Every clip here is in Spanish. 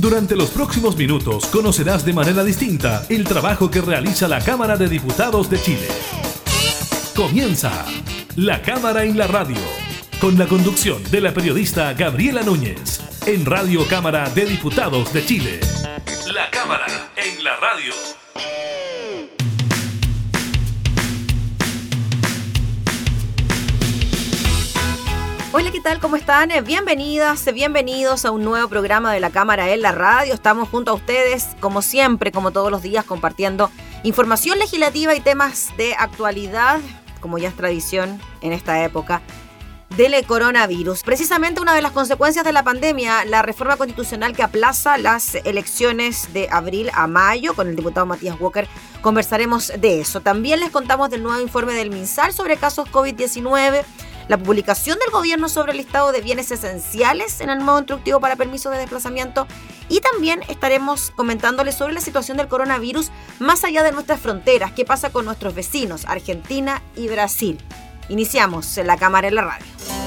Durante los próximos minutos conocerás de manera distinta el trabajo que realiza la Cámara de Diputados de Chile. Comienza La Cámara en la Radio, con la conducción de la periodista Gabriela Núñez, en Radio Cámara de Diputados de Chile. La Cámara en la Radio. Hola, ¿qué tal? ¿Cómo están? Eh, bienvenidas, eh, bienvenidos a un nuevo programa de la Cámara en la Radio. Estamos junto a ustedes, como siempre, como todos los días, compartiendo información legislativa y temas de actualidad, como ya es tradición en esta época del coronavirus. Precisamente una de las consecuencias de la pandemia, la reforma constitucional que aplaza las elecciones de abril a mayo, con el diputado Matías Walker conversaremos de eso. También les contamos del nuevo informe del MinSal sobre casos COVID-19 la publicación del gobierno sobre el listado de bienes esenciales en el modo instructivo para permisos de desplazamiento y también estaremos comentándoles sobre la situación del coronavirus más allá de nuestras fronteras, qué pasa con nuestros vecinos, Argentina y Brasil. Iniciamos en la cámara en la radio.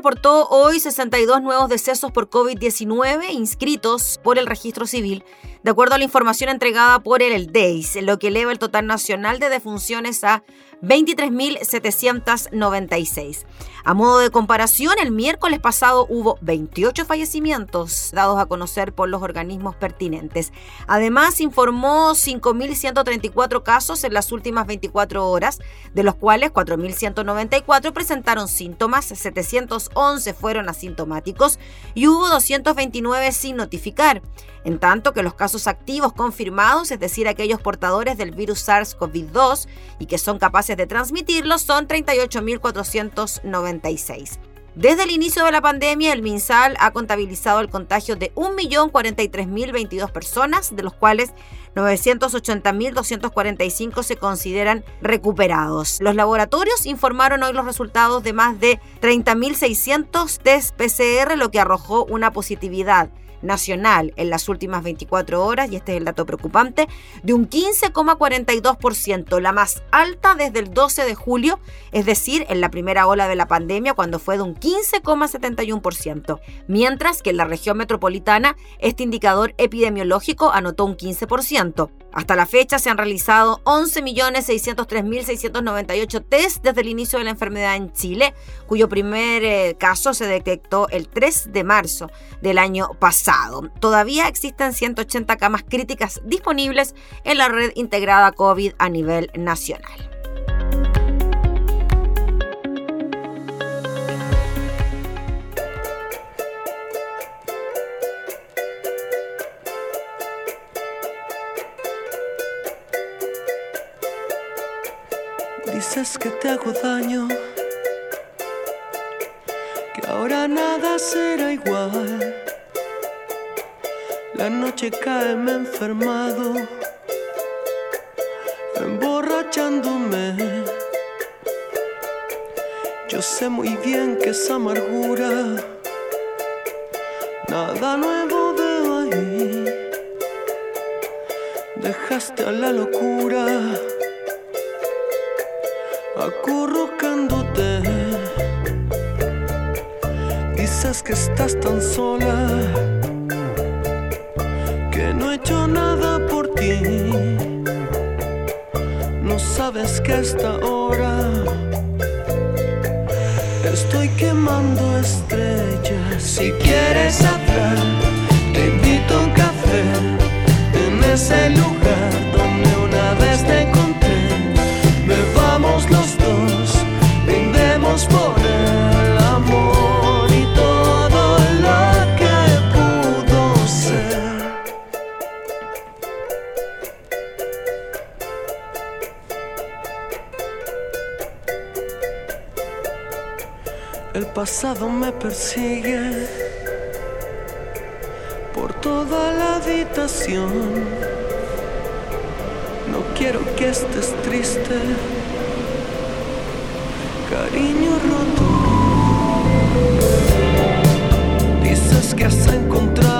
Reportó hoy 62 nuevos decesos por COVID-19 inscritos por el registro civil, de acuerdo a la información entregada por el DEIS, lo que eleva el total nacional de defunciones a 23.796. A modo de comparación, el miércoles pasado hubo 28 fallecimientos dados a conocer por los organismos pertinentes. Además, informó 5.134 casos en las últimas 24 horas, de los cuales 4.194 presentaron síntomas, 711 fueron asintomáticos y hubo 229 sin notificar en tanto que los casos activos confirmados, es decir, aquellos portadores del virus SARS-CoV-2 y que son capaces de transmitirlo, son 38.496. Desde el inicio de la pandemia, el MinSal ha contabilizado el contagio de 1.043.022 personas, de los cuales 980.245 se consideran recuperados. Los laboratorios informaron hoy los resultados de más de 30.600 test PCR, lo que arrojó una positividad nacional en las últimas 24 horas, y este es el dato preocupante, de un 15,42%, la más alta desde el 12 de julio, es decir, en la primera ola de la pandemia, cuando fue de un 15,71%, mientras que en la región metropolitana este indicador epidemiológico anotó un 15%. Hasta la fecha se han realizado 11.603.698 test desde el inicio de la enfermedad en Chile, cuyo primer eh, caso se detectó el 3 de marzo del año pasado. Todavía existen 180 camas críticas disponibles en la red integrada COVID a nivel nacional. Dices que te hago daño, que ahora nada será igual. La noche cae, me enfermado, emborrachándome. Yo sé muy bien que esa amargura, nada nuevo veo ahí. Dejaste a la locura acurrucándote. Dices que estás tan sola, que no he hecho nada por ti. No sabes que esta hora estoy quemando estrellas. Si quieres hablar, te invito a un café en ese lugar El pasado me persigue por toda la habitación. No quiero que estés triste, cariño roto. Dices que has encontrado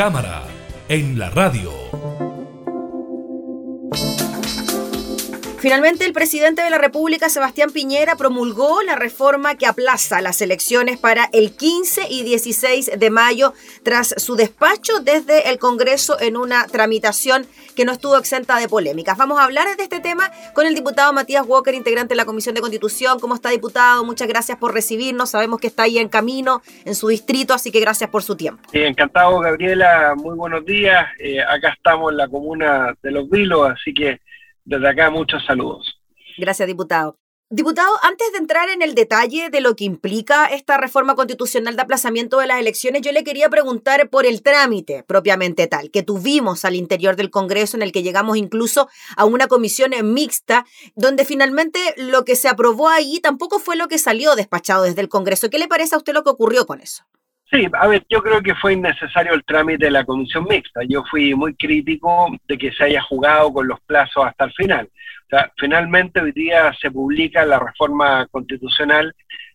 cámara en la radio. Finalmente, el presidente de la República, Sebastián Piñera, promulgó la reforma que aplaza las elecciones para el 15 y 16 de mayo tras su despacho desde el Congreso en una tramitación que no estuvo exenta de polémicas. Vamos a hablar de este tema con el diputado Matías Walker, integrante de la Comisión de Constitución. ¿Cómo está, diputado? Muchas gracias por recibirnos. Sabemos que está ahí en camino, en su distrito, así que gracias por su tiempo. encantado, Gabriela. Muy buenos días. Eh, acá estamos en la comuna de Los Vilos, así que desde acá muchos saludos. Gracias, diputado. Diputado, antes de entrar en el detalle de lo que implica esta reforma constitucional de aplazamiento de las elecciones, yo le quería preguntar por el trámite propiamente tal que tuvimos al interior del Congreso, en el que llegamos incluso a una comisión mixta, donde finalmente lo que se aprobó ahí tampoco fue lo que salió despachado desde el Congreso. ¿Qué le parece a usted lo que ocurrió con eso? Sí, a ver, yo creo que fue innecesario el trámite de la comisión mixta. Yo fui muy crítico de que se haya jugado con los plazos hasta el final. O sea, finalmente hoy día se publica la reforma constitucional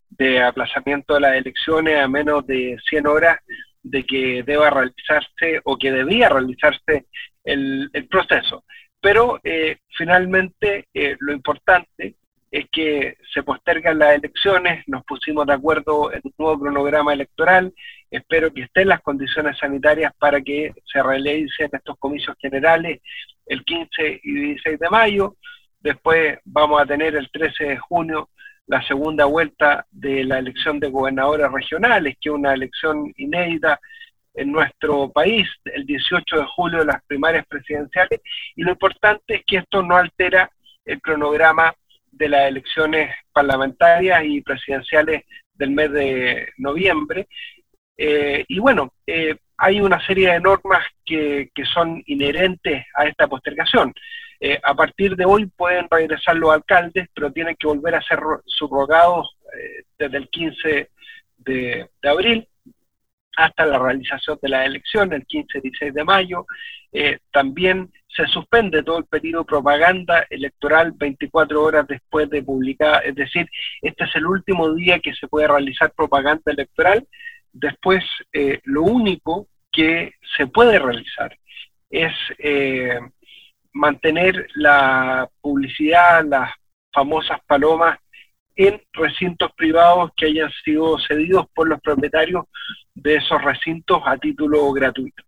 de aplazamiento de las elecciones a menos de 100 horas de que deba realizarse o que debía realizarse el, proceso. Pero eh, finalmente eh, lo importante es que se postergan las elecciones, nos pusimos de acuerdo en un nuevo cronograma electoral, espero que estén las condiciones sanitarias para que se realicen estos comicios generales el 15 y 16 de mayo, después vamos a tener el 13 de junio la segunda vuelta de la elección de gobernadores regionales, que es una elección inédita en nuestro país, el 18 de julio las primarias presidenciales, y lo importante es que esto no altera el cronograma de las elecciones parlamentarias y presidenciales del mes de noviembre. Eh, y bueno, eh, hay una serie de normas que, que son inherentes a esta postergación. Eh, a partir de hoy pueden regresar los alcaldes, pero tienen que volver a ser subrogados desde el 15 de, de abril hasta la realización de la elección el 15 y 16 de mayo. Eh, también se suspende todo el periodo de propaganda electoral 24 horas después de publicar, es decir, este es el último día que se puede realizar propaganda electoral. Después, eh, lo único que se puede realizar es eh, mantener la publicidad, las famosas palomas en recintos privados que hayan sido cedidos por los propietarios de esos recintos a título gratuito.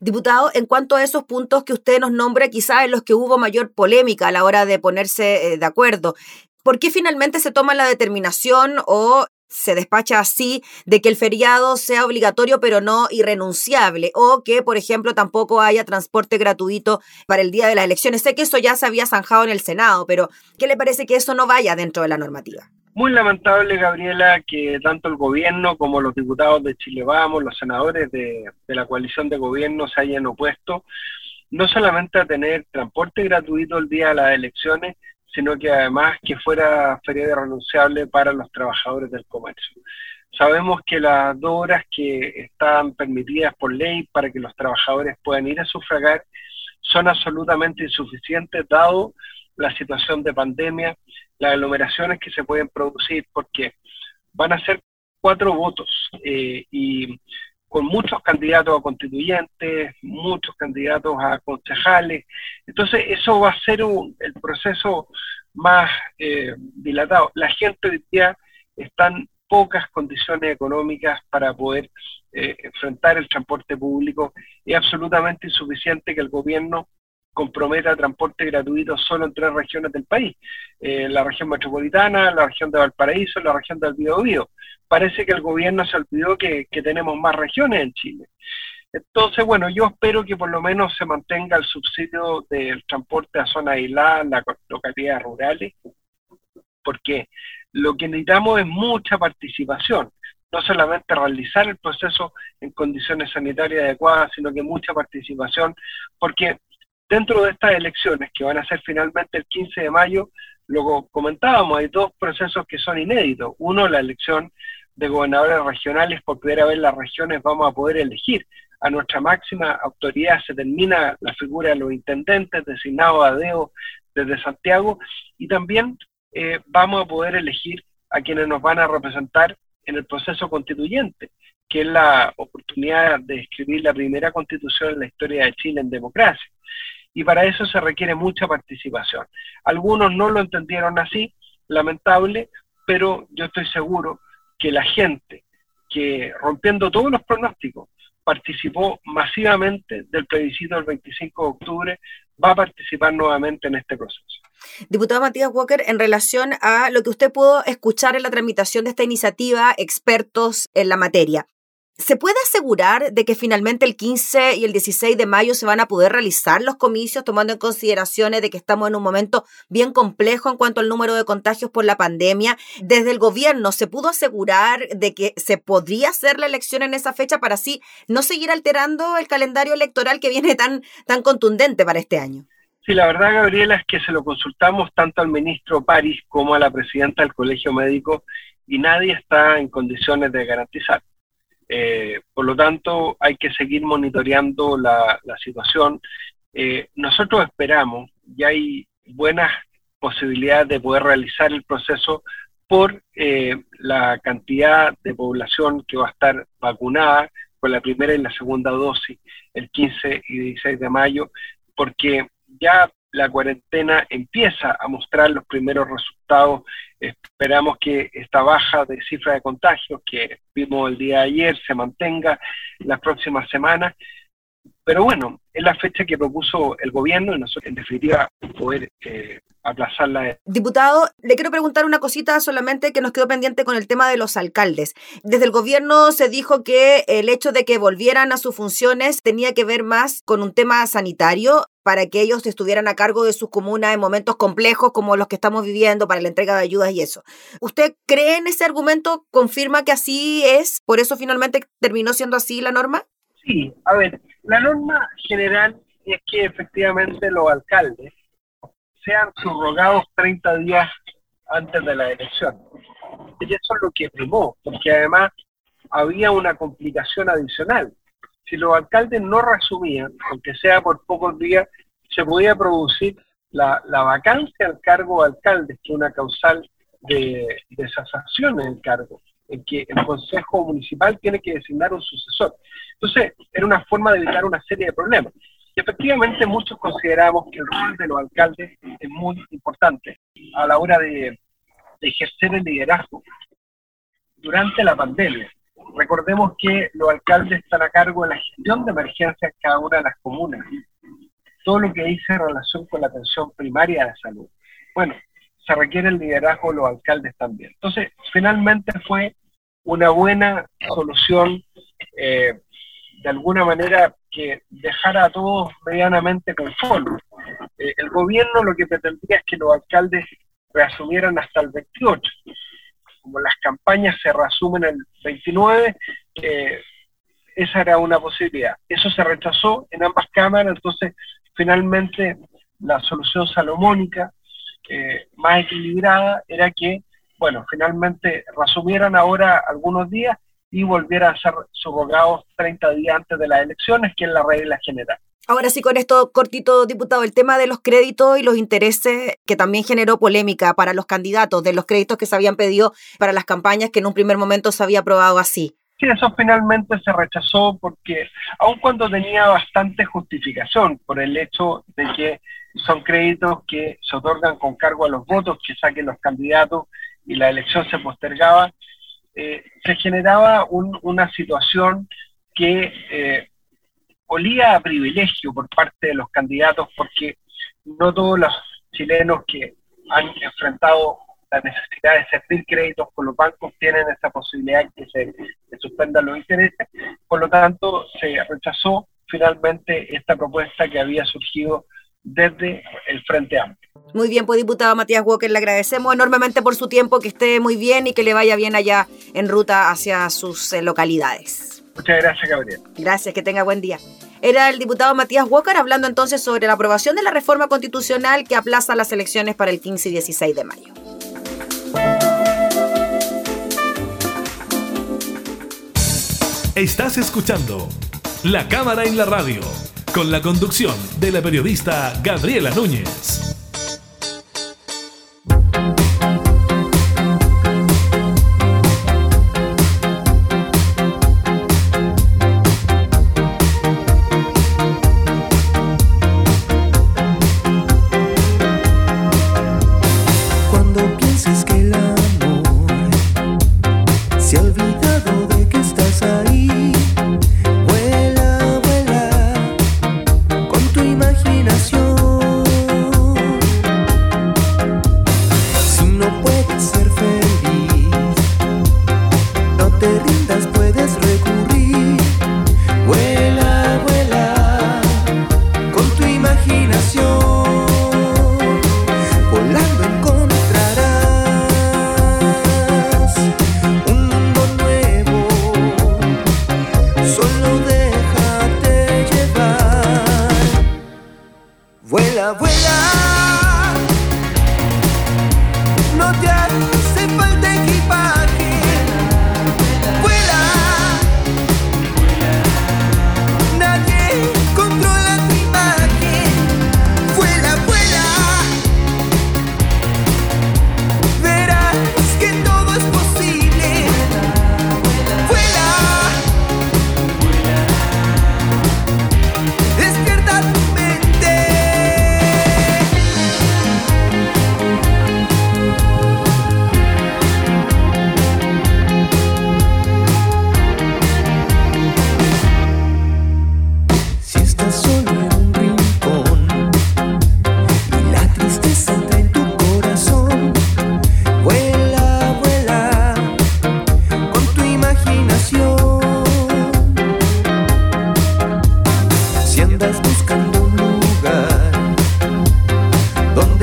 Diputado, en cuanto a esos puntos que usted nos nombra, quizás en los que hubo mayor polémica a la hora de ponerse eh, de acuerdo, ¿por qué finalmente se toma la determinación o se despacha así de que el feriado sea obligatorio pero no irrenunciable o que, por ejemplo, tampoco haya transporte gratuito para el día de las elecciones. Sé que eso ya se había zanjado en el Senado, pero ¿qué le parece que eso no vaya dentro de la normativa? Muy lamentable, Gabriela, que tanto el gobierno como los diputados de Chile Vamos, los senadores de, la coalición de gobierno se hayan opuesto no solamente a tener transporte gratuito el día de las elecciones, sino que además que fuera feriado renunciable para los trabajadores del comercio. Sabemos que las dos horas que están permitidas por ley para que los trabajadores puedan ir a sufragar son absolutamente insuficientes dado la situación de pandemia, las aglomeraciones que se pueden producir, porque van a ser cuatro votos eh, y con muchos candidatos a constituyentes, muchos candidatos a concejales. Entonces, eso va a ser el proceso más eh, dilatado. La gente hoy día está en pocas condiciones económicas para poder eh, enfrentar el transporte público. Es absolutamente insuficiente que el gobierno comprometa transporte gratuito solo en tres regiones del país, eh, la región metropolitana, la región de Valparaíso la región del Biobío. Parece que el gobierno se olvidó que, tenemos más regiones en Chile. Entonces, bueno, yo espero que por lo menos se mantenga el subsidio del transporte a zonas aisladas, las localidades rurales, porque lo que necesitamos es mucha participación, no solamente realizar el proceso en condiciones sanitarias adecuadas, sino que mucha participación, porque Dentro de estas elecciones, que van a ser finalmente el 15 de mayo, lo comentábamos, hay dos procesos que son inéditos. Uno, la elección de gobernadores regionales, por primera vez las regiones vamos a poder elegir. A nuestra máxima autoridad se termina la figura de los intendentes designados a DEO desde Santiago y también eh, vamos a poder elegir a quienes nos van a representar en el proceso constituyente, que es la oportunidad de escribir la primera constitución en la historia de Chile en democracia. Y para eso se requiere mucha participación. Algunos no lo entendieron así, lamentable, pero yo estoy seguro que la gente que rompiendo todos los pronósticos participó masivamente del plebiscito del 25 de octubre, va a participar nuevamente en este proceso. Diputado Matías Walker, en relación a lo que usted pudo escuchar en la tramitación de esta iniciativa, expertos en la materia, ¿Se puede asegurar de que finalmente el 15 y el 16 de mayo se van a poder realizar los comicios, tomando en consideraciones de que estamos en un momento bien complejo en cuanto al número de contagios por la pandemia? Desde el gobierno, ¿se pudo asegurar de que se podría hacer la elección en esa fecha para así no seguir alterando el calendario electoral que viene tan, tan contundente para este año? Sí, la verdad, Gabriela, es que se lo consultamos tanto al ministro París como a la presidenta del Colegio Médico y nadie está en condiciones de garantizar. Eh, por lo tanto, hay que seguir monitoreando la, situación. Eh, nosotros esperamos, y hay buenas posibilidades de poder realizar el proceso por eh, la cantidad de población que va a estar vacunada con la primera y la segunda dosis el 15 y 16 de mayo, porque ya la cuarentena empieza a mostrar los primeros resultados. Esperamos que esta baja de cifra de contagios que vimos el día de ayer se mantenga las próximas semanas. Pero bueno, es la fecha que propuso el gobierno y nosotros, en definitiva, poder eh, aplazarla. Diputado, le quiero preguntar una cosita solamente que nos quedó pendiente con el tema de los alcaldes. Desde el gobierno se dijo que el hecho de que volvieran a sus funciones tenía que ver más con un tema sanitario para que ellos estuvieran a cargo de sus comunas en momentos complejos como los que estamos viviendo para la entrega de ayudas y eso. ¿Usted cree en ese argumento? ¿Confirma que así es? ¿Por eso finalmente terminó siendo así la norma? Sí, a ver, la norma general es que efectivamente los alcaldes sean subrogados 30 días antes de la elección. Y eso es lo que primó, porque además había una complicación adicional. Si los alcaldes no resumían, aunque sea por pocos días, se podía producir la, vacancia al cargo de alcalde, que es una causal de, de cesación en el cargo, en que el Consejo Municipal tiene que designar un sucesor. Entonces, era una forma de evitar una serie de problemas. Y efectivamente muchos consideramos que el rol de los alcaldes es muy importante a la hora de, ejercer el liderazgo durante la pandemia. Recordemos que los alcaldes están a cargo de la gestión de emergencias en cada una de las comunas. Todo lo que dice en relación con la atención primaria de salud. Bueno, se requiere el liderazgo de los alcaldes también. Entonces, finalmente fue una buena solución eh, de alguna manera que dejara a todos medianamente conformes. Eh, el gobierno lo que pretendía es que los alcaldes reasumieran hasta el 28. Como las campañas se reasumen el 29, eh, esa era una posibilidad. Eso se rechazó en ambas cámaras, entonces finalmente la solución salomónica más equilibrada era que, bueno, finalmente reasumieran ahora algunos días y volviera a ser subrogados 30 días antes de las elecciones, que es la regla general. Ahora sí, con esto cortito, diputado, el tema de los créditos y los intereses que también generó polémica para los candidatos, de los créditos que se habían pedido para las campañas que en un primer momento se había aprobado así. Sí, eso finalmente se rechazó porque, aun cuando tenía bastante justificación por el hecho de que son créditos que se otorgan con cargo a los votos que saquen los candidatos y la elección se postergaba, eh, se generaba una situación que eh, olía a privilegio por parte de los candidatos porque no todos los chilenos que han enfrentado la necesidad de servir créditos con los bancos tienen esa posibilidad que se, se suspendan los intereses. Por lo tanto, se rechazó finalmente esta propuesta que había surgido desde el Frente Amplio. Muy bien, pues diputado Matías Walker, le agradecemos enormemente por su tiempo, que esté muy bien y que le vaya bien allá en ruta hacia sus eh, localidades. Muchas gracias, Gabriel. Gracias, que tenga buen día. Era el diputado Matías Walker hablando entonces sobre la aprobación de la reforma constitucional que aplaza las elecciones para el 15 y 16 de mayo. Estás escuchando La Cámara en la Radio con la conducción de la periodista Gabriela Núñez.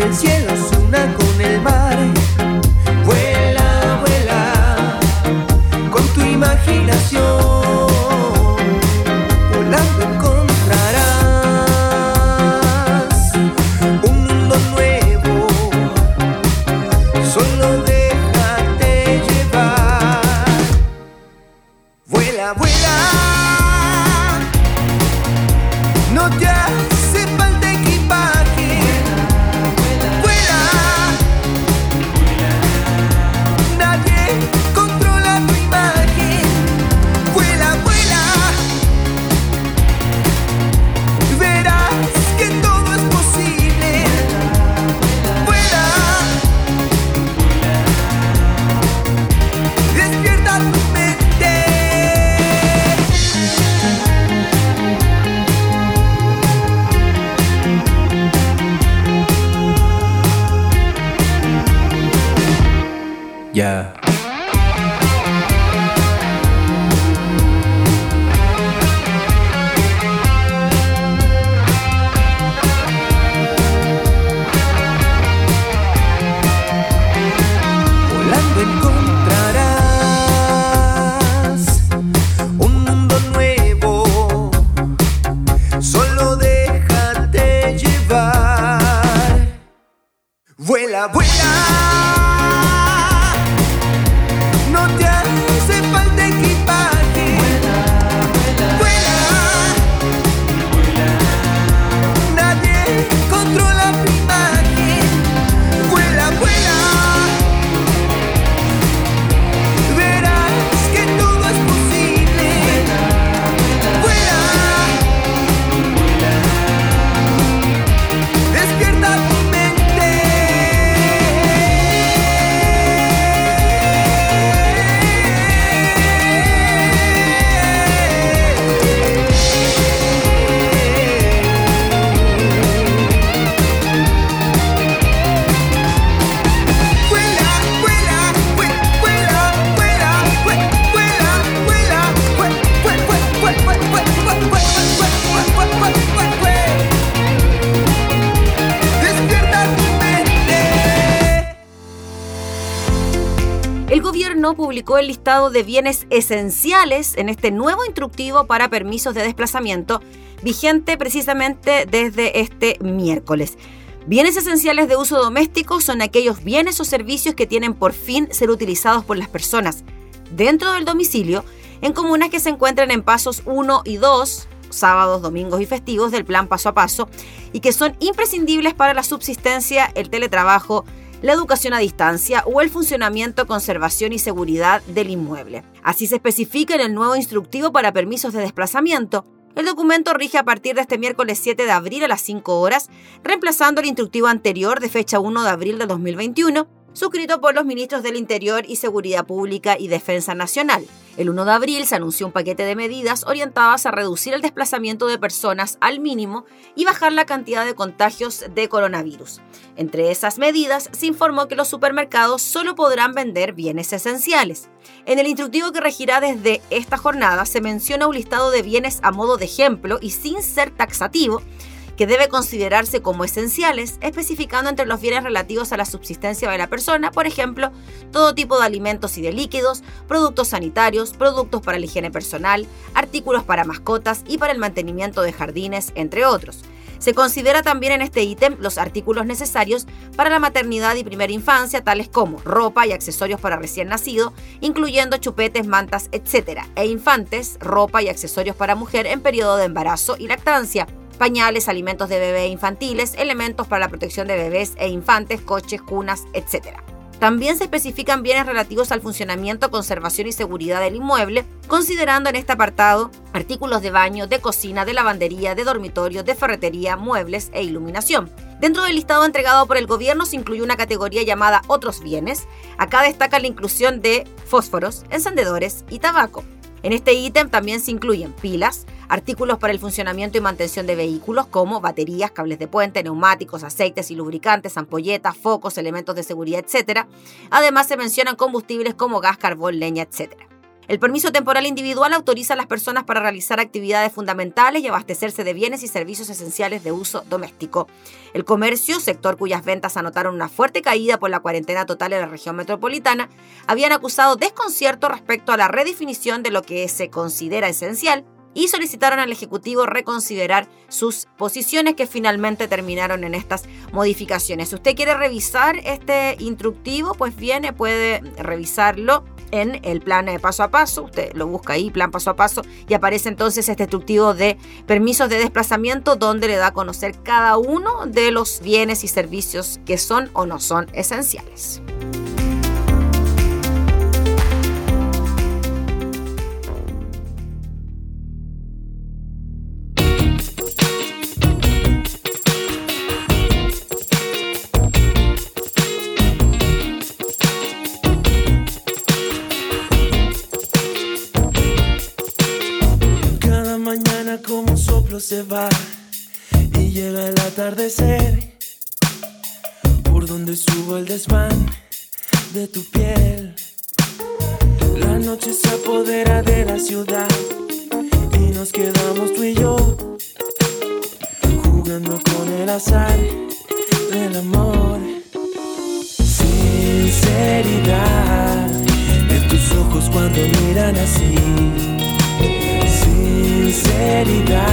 canción. Publicó el listado de bienes esenciales en este nuevo instructivo para permisos de desplazamiento, vigente precisamente desde este miércoles. Bienes esenciales de uso doméstico son aquellos bienes o servicios que tienen por fin ser utilizados por las personas dentro del domicilio en comunas que se encuentran en pasos 1 y 2, sábados, domingos y festivos del plan paso a paso, y que son imprescindibles para la subsistencia, el teletrabajo, la educación a distancia o el funcionamiento, conservación y seguridad del inmueble. Así se especifica en el nuevo instructivo para permisos de desplazamiento. El documento rige a partir de este miércoles 7 de abril a las 5 horas, reemplazando el instructivo anterior de fecha 1 de abril de 2021, suscrito por los ministros del Interior y Seguridad Pública y Defensa Nacional. El 1 de abril se anunció un paquete de medidas orientadas a reducir el desplazamiento de personas al mínimo y bajar la cantidad de contagios de coronavirus. Entre esas medidas se informó que los supermercados solo podrán vender bienes esenciales. En el instructivo que regirá desde esta jornada se menciona un listado de bienes a modo de ejemplo y sin ser taxativo que debe considerarse como esenciales, especificando entre los bienes relativos a la subsistencia de la persona, por ejemplo, todo tipo de alimentos y de líquidos, productos sanitarios, productos para la higiene personal, artículos para mascotas y para el mantenimiento de jardines, entre otros. Se considera también en este ítem los artículos necesarios para la maternidad y primera infancia, tales como ropa y accesorios para recién nacido, incluyendo chupetes, mantas, etc. E infantes, ropa y accesorios para mujer en periodo de embarazo y lactancia pañales, alimentos de bebé infantiles, elementos para la protección de bebés e infantes, coches, cunas, etc. También se especifican bienes relativos al funcionamiento, conservación y seguridad del inmueble, considerando en este apartado artículos de baño, de cocina, de lavandería, de dormitorio, de ferretería, muebles e iluminación. Dentro del listado entregado por el gobierno se incluye una categoría llamada Otros bienes. Acá destaca la inclusión de fósforos, encendedores y tabaco. En este ítem también se incluyen pilas, artículos para el funcionamiento y mantención de vehículos como baterías, cables de puente, neumáticos, aceites y lubricantes, ampolletas, focos, elementos de seguridad, etc. Además se mencionan combustibles como gas, carbón, leña, etc. El permiso temporal individual autoriza a las personas para realizar actividades fundamentales y abastecerse de bienes y servicios esenciales de uso doméstico. El comercio, sector cuyas ventas anotaron una fuerte caída por la cuarentena total en la región metropolitana, habían acusado desconcierto respecto a la redefinición de lo que se considera esencial y solicitaron al Ejecutivo reconsiderar sus posiciones que finalmente terminaron en estas modificaciones. Si usted quiere revisar este instructivo, pues viene, puede revisarlo en el plan de paso a paso, usted lo busca ahí, plan paso a paso, y aparece entonces este instructivo de permisos de desplazamiento donde le da a conocer cada uno de los bienes y servicios que son o no son esenciales. Se va y llega el atardecer. Por donde subo el desván de tu piel. La noche se apodera de la ciudad y nos quedamos tú y yo jugando con el azar del amor. Sinceridad en tus ojos cuando miran así sinceridad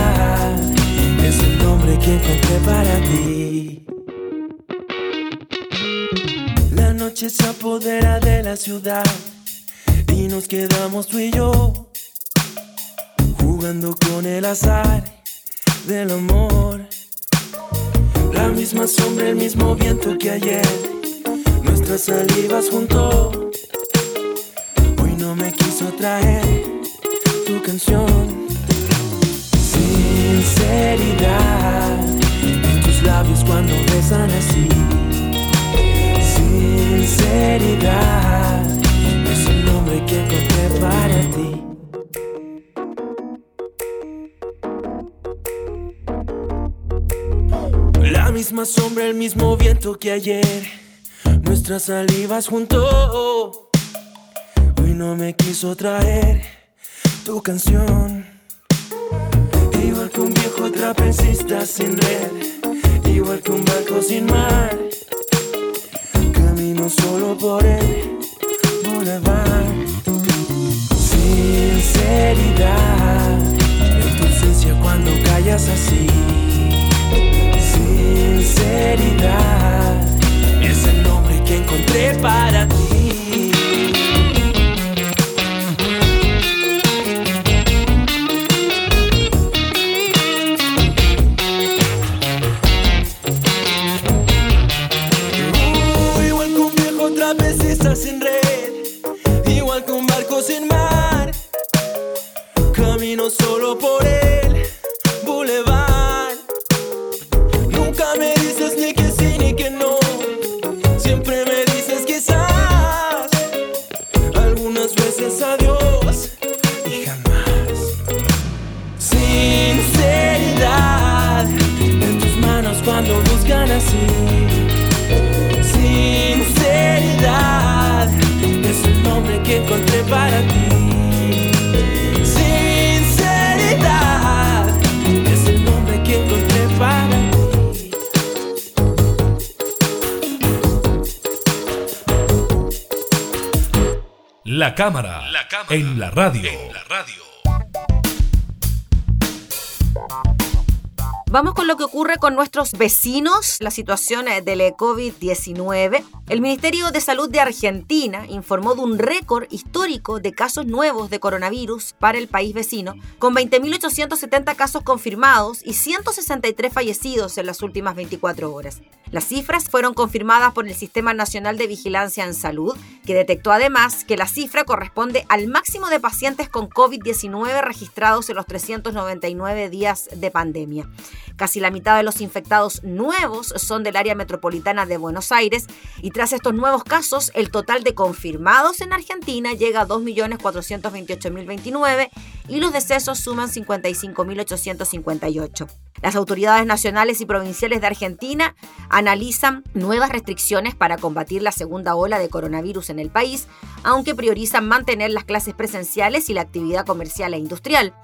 es el nombre que encontré para ti. La noche se apodera de la ciudad y nos quedamos tú y yo jugando con el azar del amor. La misma sombra, el mismo viento que ayer, nuestras salivas junto. Hoy no me quiso traer tu canción sinceridad en tus labios cuando besan así. Sinceridad es el nombre que encontré para ti. La misma sombra, el mismo viento que ayer, nuestras salivas junto. Hoy no me quiso traer tu canción. Igual que un viejo trapecista sin red, igual que un barco sin mar. Camino solo por el boulevard. Sinceridad, en tu ausencia cuando callas así. Sinceridad, es el nombre que encontré para ti. La cámara, la cámara en la radio. En la radio. Vamos con lo que ocurre con nuestros vecinos, la situación eh, del COVID-19. El Ministerio de Salud de Argentina informó de un récord histórico de casos nuevos de coronavirus para el país vecino, con 20.870 casos confirmados y 163 fallecidos en las últimas 24 horas. Las cifras fueron confirmadas por el Sistema Nacional de Vigilancia en Salud, que detectó además que la cifra corresponde al máximo de pacientes con COVID-19 registrados en los 399 días de pandemia. Casi la mitad de los infectados nuevos son del área metropolitana de Buenos Aires y tras estos nuevos casos, el total de confirmados en Argentina llega a 2.428.029 y los decesos suman 55.858. Las autoridades nacionales y provinciales de Argentina analizan nuevas restricciones para combatir la segunda ola de coronavirus en el país, aunque priorizan mantener las clases presenciales y la actividad comercial e industrial.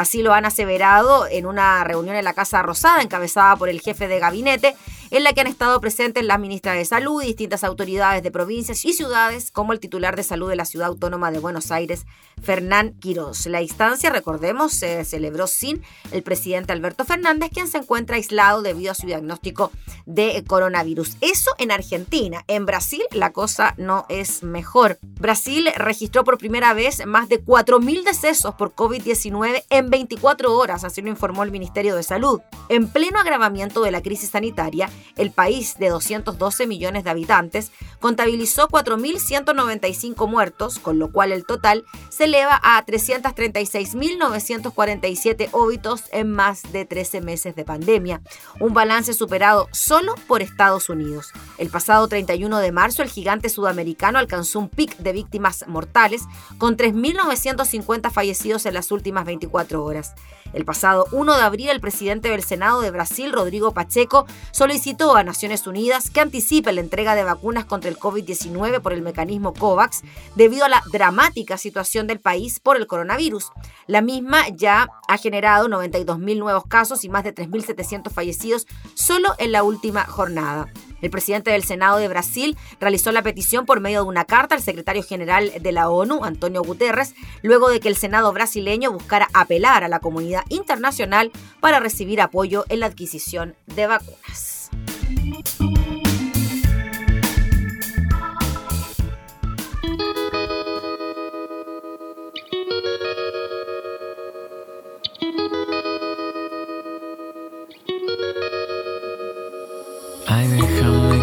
Así lo han aseverado en una reunión en la Casa Rosada, encabezada por el jefe de gabinete, en la que han estado presentes la ministra de Salud y distintas autoridades de provincias y ciudades, como el titular de salud de la Ciudad Autónoma de Buenos Aires, Fernán Quirós. La instancia, recordemos, se celebró sin el presidente Alberto Fernández, quien se encuentra aislado debido a su diagnóstico de coronavirus. Eso en Argentina. En Brasil la cosa no es mejor. Brasil registró por primera vez más de 4.000 decesos por COVID-19 en 24 horas, así lo informó el Ministerio de Salud. En pleno agravamiento de la crisis sanitaria, el país de 212 millones de habitantes contabilizó 4.195 muertos, con lo cual el total se eleva a 336.947 óbitos en más de 13 meses de pandemia, un balance superado solo por Estados Unidos. El pasado 31 de marzo, el gigante sudamericano alcanzó un pic de víctimas mortales, con 3.950 fallecidos en las últimas 24 horas. El pasado 1 de abril, el presidente del Senado de Brasil, Rodrigo Pacheco, solicitó a Naciones Unidas que anticipe la entrega de vacunas contra el COVID-19 por el mecanismo COVAX debido a la dramática situación del país por el coronavirus. La misma ya ha generado 92.000 nuevos casos y más de 3.700 fallecidos solo en la última jornada. El presidente del Senado de Brasil realizó la petición por medio de una carta al secretario general de la ONU, Antonio Guterres, luego de que el Senado brasileño buscara apelar a la comunidad internacional para recibir apoyo en la adquisición de vacunas.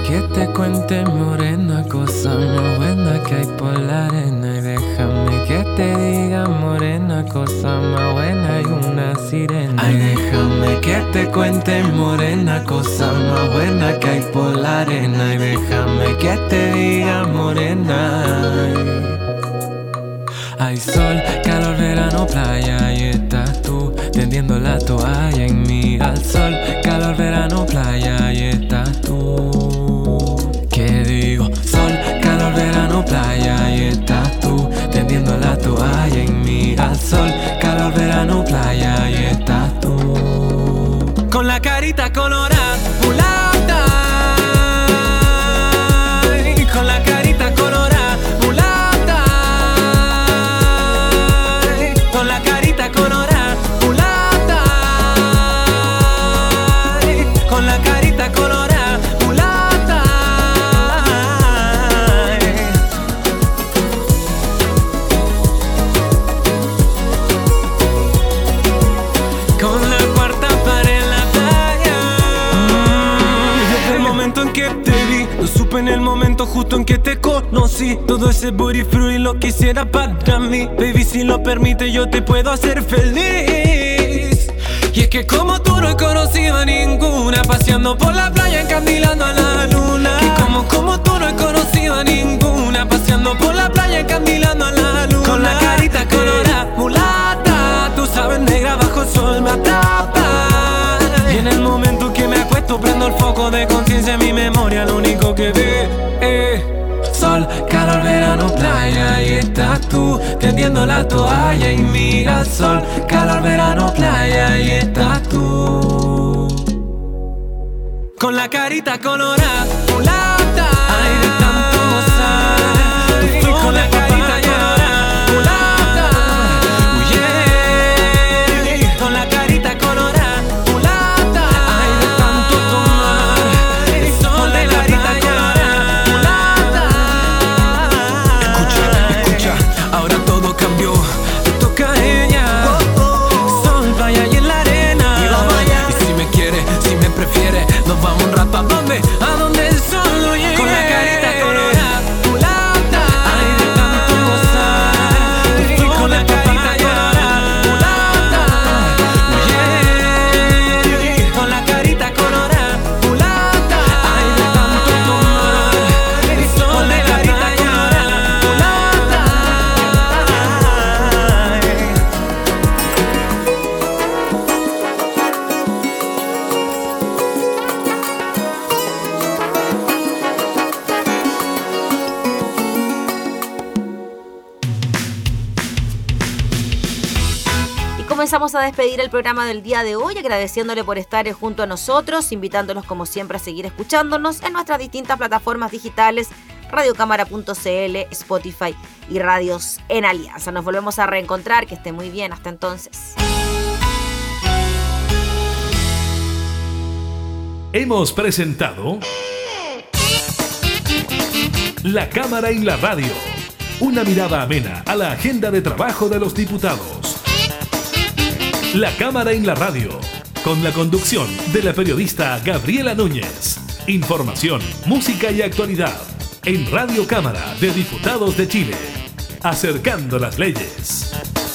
Que te cuente morena cosa más buena que hay por la arena y déjame que te diga morena cosa más buena hay una sirena. Ay déjame que te cuente morena cosa más buena que hay por la arena. Y déjame que te diga morena. Hay sol, calor, verano, playa y estás tú tendiendo la toalla en mí. Al sol, calor, verano, playa y estás la conocí. Todo ese booty fruit lo quisiera para mí. Baby, si lo permite, yo te puedo hacer feliz. Y es que como tú no he conocido a ninguna Paseando por la playa encandilando a la luna y estás tú tendiendo la toalla y mira el sol, calor, verano, playa y estás tú. Con la carita colorada, comenzamos a despedir el programa del día de hoy, agradeciéndole por estar junto a nosotros, invitándolos como siempre a seguir escuchándonos en nuestras distintas plataformas digitales, radiocámara.cl, Spotify y Radios en Alianza. Nos volvemos a reencontrar, que esté muy bien, hasta entonces. Hemos presentado La Cámara y la Radio, una mirada amena a la agenda de trabajo de los diputados. La Cámara en la Radio, con la conducción de la periodista Gabriela Núñez. Información, música y actualidad en Radio Cámara de Diputados de Chile, acercando las leyes.